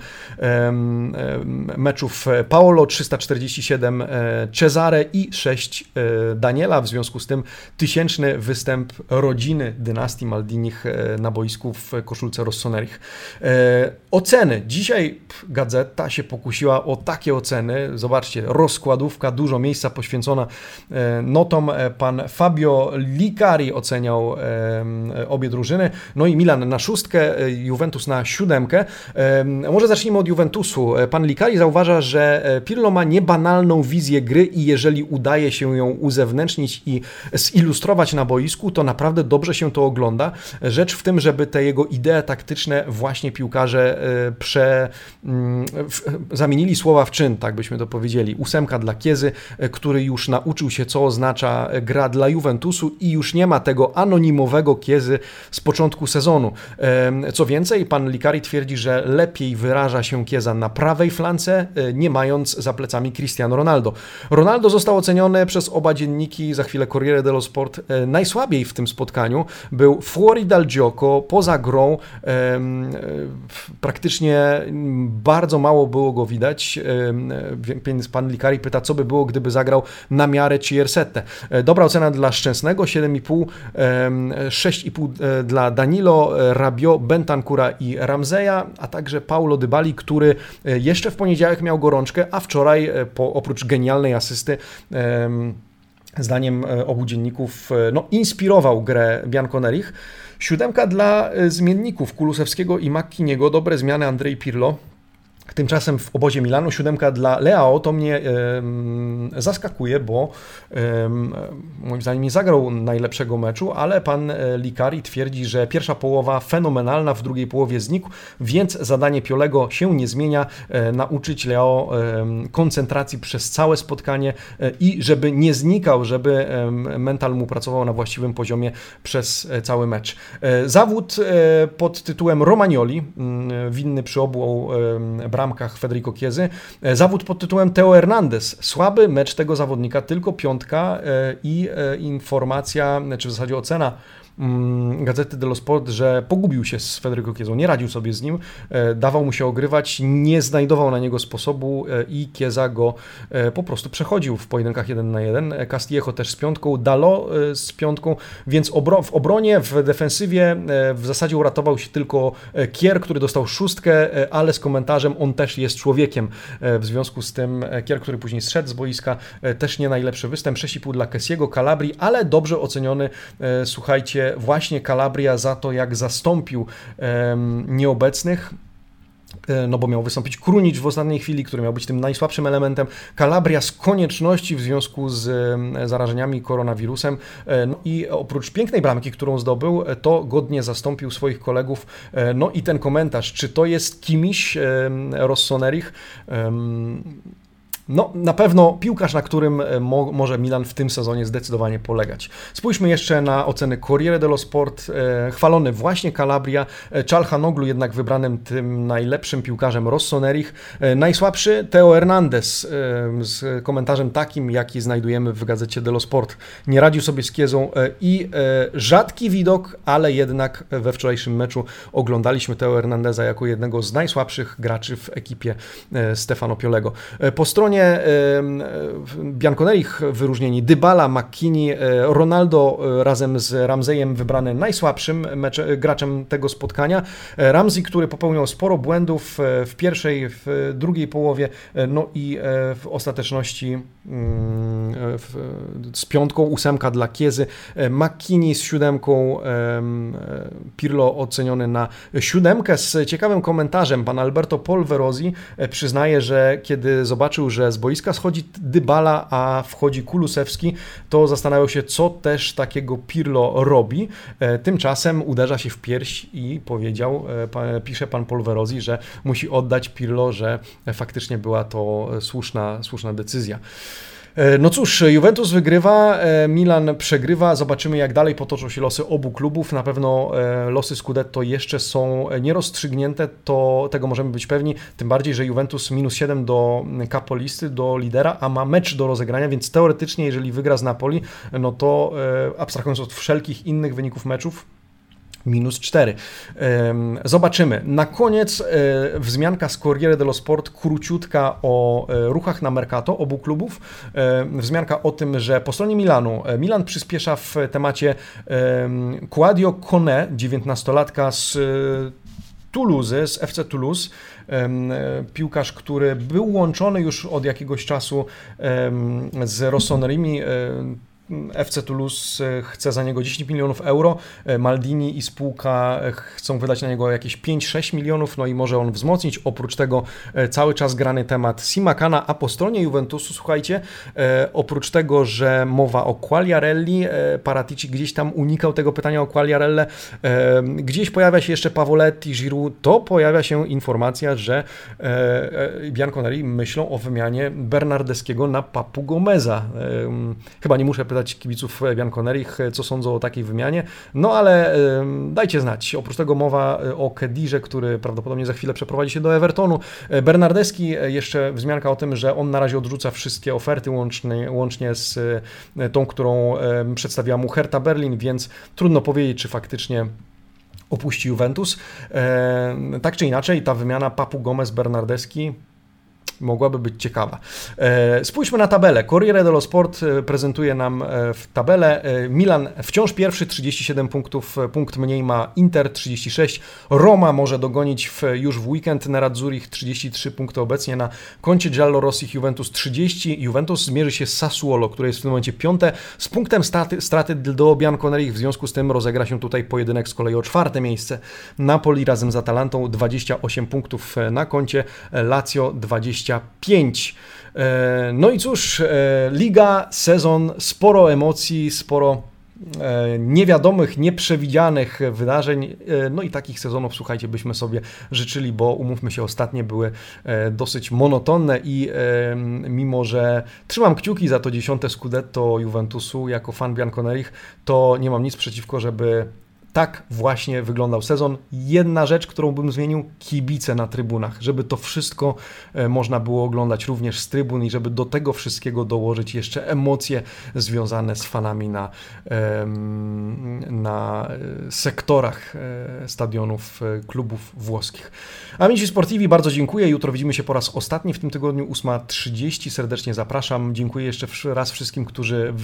meczów Paolo, 347 e, Cesare i 6 e, Daniela. W związku z tym tysięczny występ rodziny dynastii Maldinich na boisku w koszulce Rossonerich. Oceny. Dzisiaj gazeta się pokusiła o takie oceny. Zobaczcie, rozkładówka, dużo miejsca poświęcona notom. Pan Fabio Licari oceniał obie drużyny. No i Milan na szóstkę, Juventus na siódemkę. Może zacznijmy od Juventusu. E, pan Likari zauważa, że e, Pirlo ma niebanalną wizję gry i jeżeli udaje się ją uzewnętrznić i zilustrować na boisku, to naprawdę dobrze się to ogląda. Rzecz w tym, żeby te jego idee taktyczne właśnie piłkarze e, prze, mm, zamienili słowa w czyn, tak byśmy to powiedzieli. Ósemka dla Kiezy, który już nauczył się, co oznacza gra dla Juventusu i już nie ma tego anonimowego Kiezy z początku sezonu. Co więcej, pan Likari twierdzi, że lepiej wyraża się Kieza na prawej flance, e, nie mając za plecami Cristiano Ronaldo. Ronaldo został oceniony przez oba dzienniki, za chwilę Corriere dello Sport, e, najsłabiej w tym spotkaniu. Był fuori dal gioco, poza grą, e, praktycznie bardzo mało było go widać, więc pan Likari pyta, co by było, gdyby zagrał na miarę Ciersetę. Dobra ocena dla Szczęsnego, 7,5, 6,5 dla Danilo, Rabio, Bentan Bentancura i Ramzeja, a także Paulo Dybali, który e, jeszcze w poniedziałek miał gorączkę, a wczoraj e, po, oprócz genialnej asysty zdaniem e, obu dzienników no, inspirował grę Bianconerich. Siódemka dla zmienników Kulusewskiego i Makkiniego, dobre zmiany Andrzej Pirlo, Tymczasem w obozie Milanu siódemka dla Leao to mnie e, zaskakuje, bo e, moim zdaniem nie zagrał najlepszego meczu, ale pan e, Likari twierdzi, że pierwsza połowa fenomenalna, w drugiej połowie znikł, więc zadanie Piolego się nie zmienia, e, nauczyć Leo koncentracji przez całe spotkanie e, i żeby nie znikał, żeby mental mu pracował na właściwym poziomie przez e, cały mecz. Zawód pod tytułem Romagnoli, winny przy obu bramkach Federico Chiesy. E, zawód pod tytułem Teo Hernandez. Słaby mecz tego zawodnika, tylko piątka e, i e, informacja, czy w zasadzie ocena Gazety dello Sport, że pogubił się z Federico Chiezą, nie radził sobie z nim, dawał mu się ogrywać, nie znajdował na niego sposobu i Chieza go po prostu przechodził w pojedynkach 1 na 1. Castillejo też z piątką, Dalo z piątką, więc w obronie, w defensywie w zasadzie uratował się tylko Kier, który dostał szóstkę, ale z komentarzem on też jest człowiekiem. W związku z tym Kier, który później zszedł z boiska, też nie najlepszy występ, 6,5 dla Kessiego, Calabri, ale dobrze oceniony, słuchajcie, właśnie Calabria za to, jak zastąpił nieobecnych E, no bo miał wystąpić Krunic w ostatniej chwili, który miał być tym najsłabszym elementem. Calabria z konieczności w związku z e, zarażeniami koronawirusem. E, no i oprócz pięknej bramki, którą zdobył, to godnie zastąpił swoich kolegów. No i ten komentarz, czy to jest kimś Rossonerich? No, na pewno piłkarz, na którym e, mo może Milan w tym sezonie zdecydowanie polegać. Spójrzmy jeszcze na oceny Corriere dello Sport. E, chwalony właśnie Calabria, e, Czalhanoglu jednak wybranym tym najlepszym piłkarzem Rossonerich. E, najsłabszy Teo Hernandez e, z komentarzem takim, jaki znajdujemy w gazecie dello Sport. Nie radził sobie z Kiezą e, i rzadki widok, ale jednak we wczorajszym meczu oglądaliśmy Teo Hernandeza jako jednego z najsłabszych graczy w ekipie Stefano Piolego. Po stronie Bianconeri wyróżnieni Dybala, McKinney, e, Ronaldo e, razem z Ramseyem wybrany najsłabszym mecze, graczem tego spotkania. E, Ramsey, który popełniał sporo błędów w pierwszej, w drugiej połowie, no i w ostateczności z piątką, ósemka dla Kiezy, McKinney z siódemką, Pirlo oceniony na siódemkę z ciekawym komentarzem. Pan Alberto Polverosi przyznaje, że kiedy zobaczył, że z boiska schodzi Dybala, a wchodzi Kulusewski, to zastanawiał się, co też takiego Pirlo robi. E, tymczasem uderza się w pierś i powiedział, e, pisze pan Polverosi, że musi oddać Pirlo, że faktycznie była to słuszna, słuszna decyzja. E, no cóż, Juventus wygrywa, e, Milan przegrywa. Zobaczymy, jak dalej potoczą się losy obu klubów. Na pewno e, losy Scudetto jeszcze są nierozstrzygnięte, to tego możemy być pewni. Tym bardziej, że Juventus minus 7 do kapolisty, do lidera, a ma mecz do rozegrania, więc teoretycznie, jeżeli wygra z Napoli, no to abstrahując od wszelkich innych wyników meczów, minus 4. Zobaczymy. Na koniec e, wzmianka z Corriere dello Sport, króciutka o e, ruchach na Mercato obu klubów. Wzmianka o tym, że po stronie Milanu, e, Milan przyspiesza w temacie Quadio Kone, 19-latka z Toulouse, z FC Toulouse, piłkarz, który był łączony już od jakiegoś czasu z Rossoneri FC Toulouse e, chce za niego 10 milionów euro, e, Maldini i spółka e, chcą wydać na niego jakieś 5-6 milionów, no i może on wzmocnić. Oprócz tego cały czas grany temat Simakana, a po stronie Juventusu, słuchajcie, oprócz tego, że mowa o Quagliarelli, Paratici gdzieś tam unikał tego pytania o Quagliarelle, gdzieś pojawia się jeszcze Pavoletti, Giroud, to pojawia się informacja, że Bianconeri myślą o wymianie Bernardeskiego na Papu Gomeza. Chyba nie muszę pytać zapytać kibiców Bianconerich, co sądzą o takiej wymianie. No ale dajcie znać. Oprócz tego mowa e, o Kedirze, który prawdopodobnie za chwilę przeprowadzi się do Evertonu. E, Bernardeski, e, jeszcze wzmianka o tym, że on na razie odrzuca wszystkie oferty łącznie, łącznie z tą, którą przedstawiła mu Hertha Berlin, więc trudno powiedzieć, czy faktycznie opuści Juventus. tak czy inaczej, ta wymiana Papu Gomez-Bernardeski mogłaby być ciekawa. E, spójrzmy na tabelę. Corriere dello Sport e, prezentuje nam e, w tabelę Milan wciąż pierwszy, 37 punktów, punkt mniej ma Inter 36, Roma może dogonić w, już w weekend Nerazzurich 33 punkty obecnie na koncie Giallorossich Juventus 30. Juventus zmierzy się z Sassuolo, które jest w tym momencie piąte, z punktem straty, straty do Bianconerich, w związku z tym rozegra się tutaj pojedynek z kolei o czwarte miejsce. Napoli razem z Atalantą 28 punktów na koncie, Lazio 20 25. E, no i cóż, e, liga, sezon, sporo emocji, sporo e, niewiadomych, nieprzewidzianych wydarzeń. No i takich sezonów, słuchajcie, byśmy sobie życzyli, bo umówmy się, ostatnie były dosyć monotonne i mimo, że trzymam kciuki za to dziesiąte Scudetto Juventusu jako fan Bianconerich, to nie mam nic przeciwko, żeby tak właśnie wyglądał sezon. Jedna rzecz, którą bym zmienił, kibice na trybunach, żeby to wszystko e, można było oglądać również z trybun i żeby do tego wszystkiego dołożyć jeszcze emocje związane z fanami na, na e, sektorach e, stadionów klubów włoskich. Amici Sportivi, bardzo dziękuję. Jutro widzimy się po raz ostatni w tym tygodniu, 8.30. Serdecznie zapraszam. Dziękuję jeszcze raz wszystkim, którzy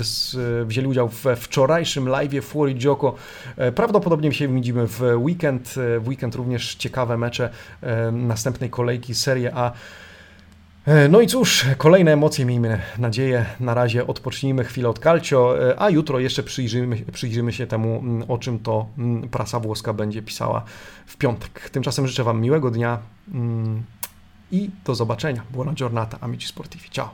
wzięli udział we wczorajszym live Fuori Gioco. Prawdopodobnie Prawdopodobnie się widzimy w weekend. W weekend również ciekawe mecze e, następnej kolejki Serie A. E, no i cóż, kolejne emocje, miejmy nadzieję. Na razie odpocznijmy chwilę od Calcio, e, a jutro jeszcze przyjrzymy, przyjrzymy się temu, o czym to prasa włoska będzie pisała w piątek. Tymczasem życzę Wam miłego dnia i do zobaczenia. Buona giornata, amici sportivi. Ciao!